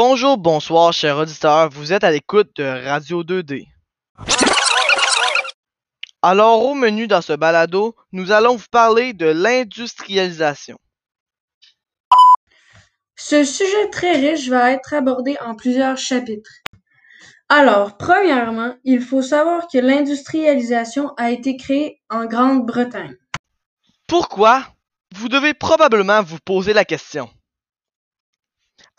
Bonjour, bonsoir, chers auditeurs. Vous êtes à l'écoute de Radio 2D. Alors, au menu dans ce balado, nous allons vous parler de l'industrialisation. Ce sujet très riche va être abordé en plusieurs chapitres. Alors, premièrement, il faut savoir que l'industrialisation a été créée en Grande-Bretagne. Pourquoi? Vous devez probablement vous poser la question.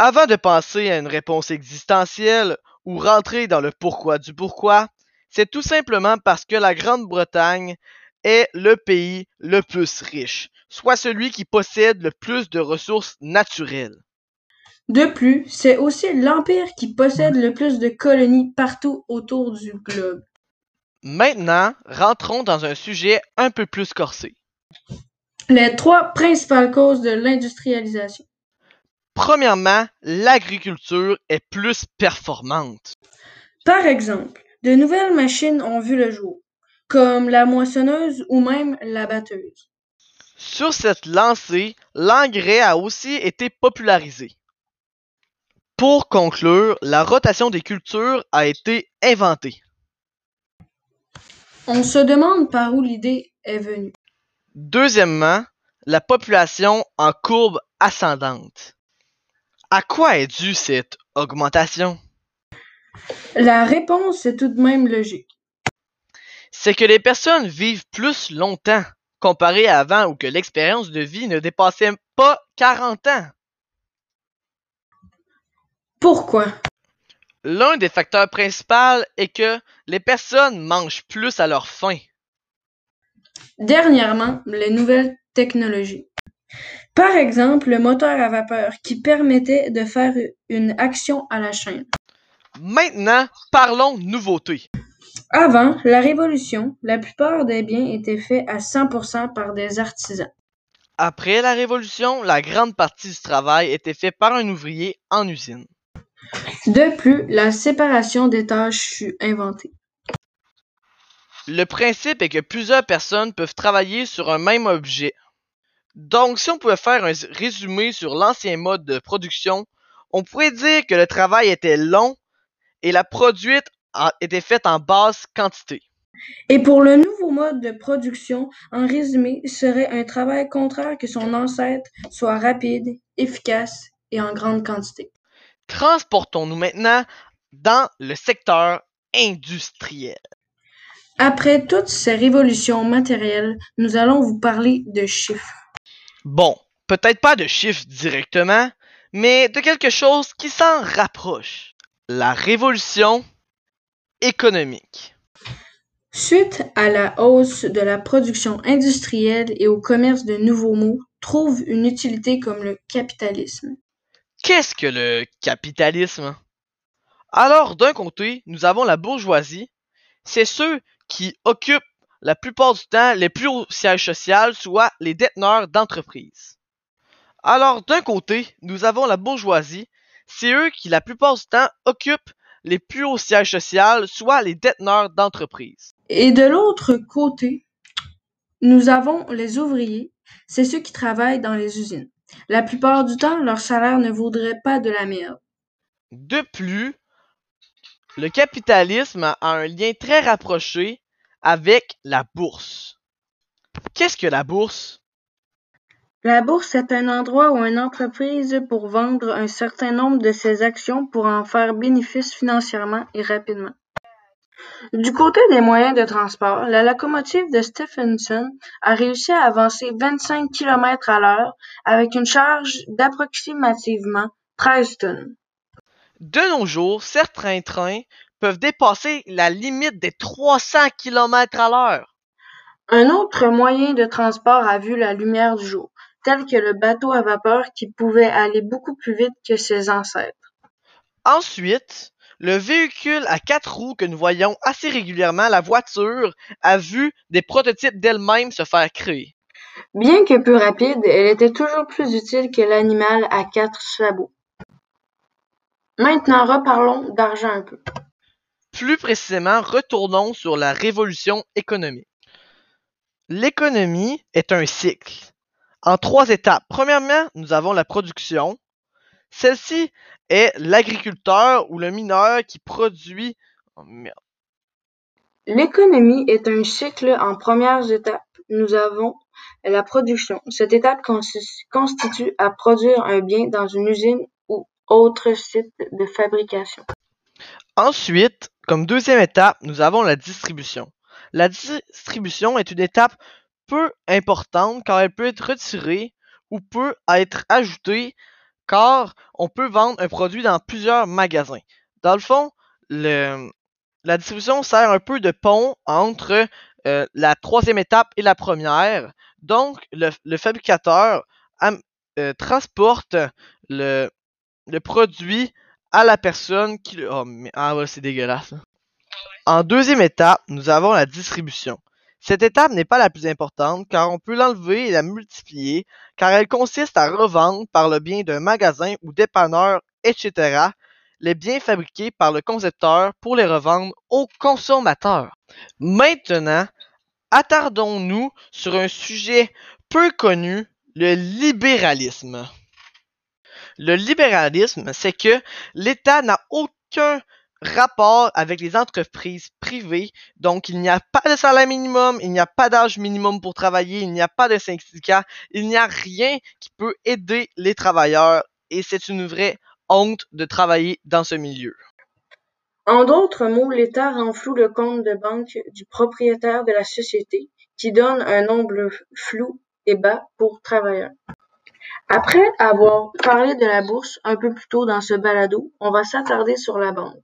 Avant de penser à une réponse existentielle ou rentrer dans le pourquoi du pourquoi, c'est tout simplement parce que la Grande-Bretagne est le pays le plus riche, soit celui qui possède le plus de ressources naturelles. De plus, c'est aussi l'empire qui possède le plus de colonies partout autour du globe. Maintenant, rentrons dans un sujet un peu plus corsé. Les trois principales causes de l'industrialisation. Premièrement, l'agriculture est plus performante. Par exemple, de nouvelles machines ont vu le jour, comme la moissonneuse ou même la batteuse. Sur cette lancée, l'engrais a aussi été popularisé. Pour conclure, la rotation des cultures a été inventée. On se demande par où l'idée est venue. Deuxièmement, la population en courbe ascendante. À quoi est due cette augmentation? La réponse est tout de même logique. C'est que les personnes vivent plus longtemps comparé à avant où que l'expérience de vie ne dépassait pas 40 ans. Pourquoi? L'un des facteurs principaux est que les personnes mangent plus à leur faim. Dernièrement, les nouvelles technologies. Par exemple, le moteur à vapeur qui permettait de faire une action à la chaîne. Maintenant, parlons nouveautés. Avant la Révolution, la plupart des biens étaient faits à 100% par des artisans. Après la Révolution, la grande partie du travail était fait par un ouvrier en usine. De plus, la séparation des tâches fut inventée. Le principe est que plusieurs personnes peuvent travailler sur un même objet. Donc, si on pouvait faire un résumé sur l'ancien mode de production, on pourrait dire que le travail était long et la produite était faite en basse quantité. Et pour le nouveau mode de production, en résumé, serait un travail contraire que son ancêtre, soit rapide, efficace et en grande quantité. Transportons-nous maintenant dans le secteur industriel. Après toutes ces révolutions matérielles, nous allons vous parler de chiffres. Bon, peut-être pas de chiffres directement, mais de quelque chose qui s'en rapproche. La révolution économique. Suite à la hausse de la production industrielle et au commerce de nouveaux mots, trouve une utilité comme le capitalisme. Qu'est-ce que le capitalisme? Alors, d'un côté, nous avons la bourgeoisie. C'est ceux qui occupent la plupart du temps les plus hauts sièges sociaux, soit les déteneurs d'entreprises. Alors, d'un côté, nous avons la bourgeoisie. C'est eux qui, la plupart du temps, occupent les plus hauts sièges sociaux, soit les déteneurs d'entreprises. Et de l'autre côté, nous avons les ouvriers, c'est ceux qui travaillent dans les usines. La plupart du temps, leur salaire ne vaudrait pas de la merde. De plus, le capitalisme a un lien très rapproché avec la bourse. Qu'est-ce que la bourse? La bourse est un endroit où une entreprise pour vendre un certain nombre de ses actions pour en faire bénéfice financièrement et rapidement. Du côté des moyens de transport, la locomotive de Stephenson a réussi à avancer 25 km à l'heure avec une charge d'approximativement 13 tonnes. De nos jours, certains trains peuvent dépasser la limite des 300 km à l'heure. Un autre moyen de transport a vu la lumière du jour, tel que le bateau à vapeur qui pouvait aller beaucoup plus vite que ses ancêtres. Ensuite, le véhicule à quatre roues que nous voyons assez régulièrement, la voiture, a vu des prototypes d'elle-même se faire créer. Bien que peu rapide, elle était toujours plus utile que l'animal à quatre sabots. Maintenant, reparlons d'argent un peu. Plus précisément, retournons sur la révolution économique. L'économie est un cycle en trois étapes. Premièrement, nous avons la production. Celle-ci est l'agriculteur ou le mineur qui produit. Oh, L'économie est un cycle en premières étapes. Nous avons la production. Cette étape constitue à produire un bien dans une usine ou autre site de fabrication. Ensuite, comme deuxième étape, nous avons la distribution. La distribution est une étape peu importante car elle peut être retirée ou peut être ajoutée car on peut vendre un produit dans plusieurs magasins. Dans le fond, la distribution sert un peu de pont entre euh, la troisième étape et la première. Donc, le, fabricateur euh, transporte le, le produit à la personne qui le... Oh, mais... Ah ouais, c'est dégueulasse. En deuxième étape, nous avons la distribution. Cette étape n'est pas la plus importante car on peut l'enlever et la multiplier car elle consiste à revendre par le bien d'un magasin ou dépanneur, etc. les biens fabriqués par le concepteur pour les revendre aux consommateurs. Maintenant, attardons-nous sur un sujet peu connu, le libéralisme. Le libéralisme, c'est que l'État n'a aucun rapport avec les entreprises privées. Donc, il n'y a pas de salaire minimum, il n'y a pas d'âge minimum pour travailler, il n'y a pas de syndicat, il n'y a rien qui peut aider les travailleurs et c'est une vraie honte de travailler dans ce milieu. En d'autres mots, l'État rend flou le compte de banque du propriétaire de la société, qui donne un nombre flou et bas pour travailleurs. Après avoir parlé de la bourse un peu plus tôt dans ce balado, on va s'attarder sur la banque.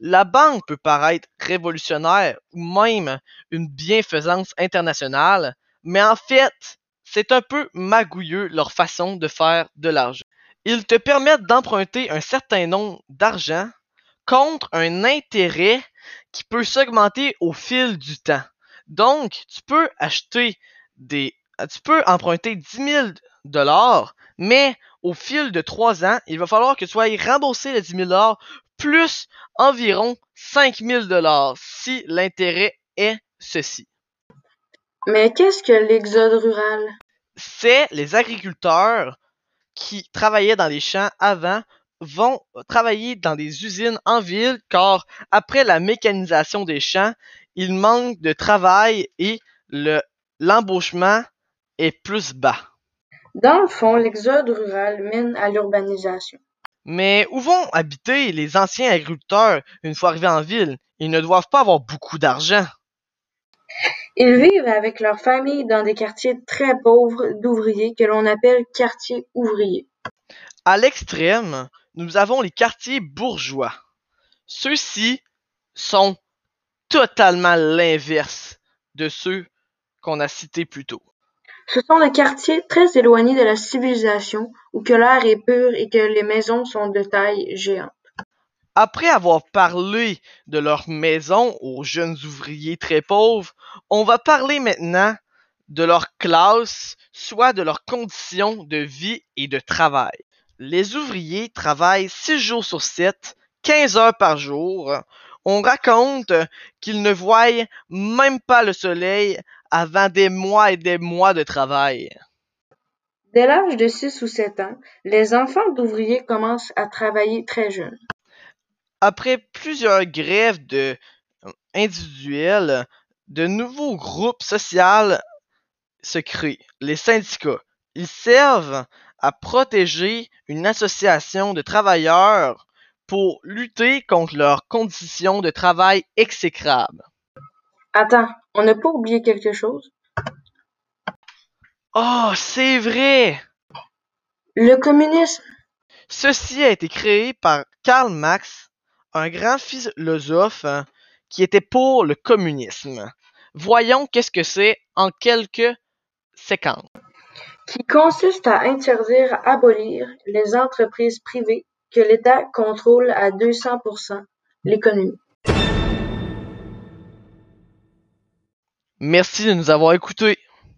La banque peut paraître révolutionnaire ou même une bienfaisance internationale, mais en fait, c'est un peu magouilleux leur façon de faire de l'argent. Ils te permettent d'emprunter un certain nombre d'argent contre un intérêt qui peut s'augmenter au fil du temps. Donc, tu peux acheter des, tu peux emprunter 10 000 dollars, mais au fil de trois ans, il va falloir que tu ailles rembourser les 10 000 dollars plus environ 5 000 dollars si l'intérêt est ceci. Mais qu'est-ce que l'exode rural? C'est les agriculteurs qui travaillaient dans les champs avant vont travailler dans des usines en ville car après la mécanisation des champs, il manque de travail et le l'embauchement est plus bas. Dans le fond, l'exode rural mène à l'urbanisation. Mais où vont habiter les anciens agriculteurs une fois arrivés en ville? Ils ne doivent pas avoir beaucoup d'argent. Ils vivent avec leurs familles dans des quartiers très pauvres d'ouvriers que l'on appelle quartiers ouvriers. À l'extrême, nous avons les quartiers bourgeois. Ceux-ci sont totalement l'inverse de ceux qu'on a cités plus tôt. Ce sont des quartiers très éloignés de la civilisation, où que l'air est pur et que les maisons sont de taille géante. Après avoir parlé de leurs maisons aux jeunes ouvriers très pauvres, on va parler maintenant de leur classe, soit de leurs conditions de vie et de travail. Les ouvriers travaillent 6 jours sur 7, 15 heures par jour. On raconte qu'ils ne voient même pas le soleil avant des mois et des mois de travail. Dès l'âge de 6 ou 7 ans, les enfants d'ouvriers commencent à travailler très jeunes. Après plusieurs grèves de euh, individuelles, de nouveaux groupes sociaux se créent, les syndicats. Ils servent à protéger une association de travailleurs pour lutter contre leurs conditions de travail exécrables. Attends, on n'a pas oublié quelque chose? Oh, c'est vrai! Le communisme. Ceci a été créé par Karl Marx, un grand philosophe hein, qui était pour le communisme. Voyons qu'est-ce que c'est en quelques séquences. Qui consiste à interdire, abolir les entreprises privées que l'État contrôle à 200% l'économie. Merci de nous avoir écoutés.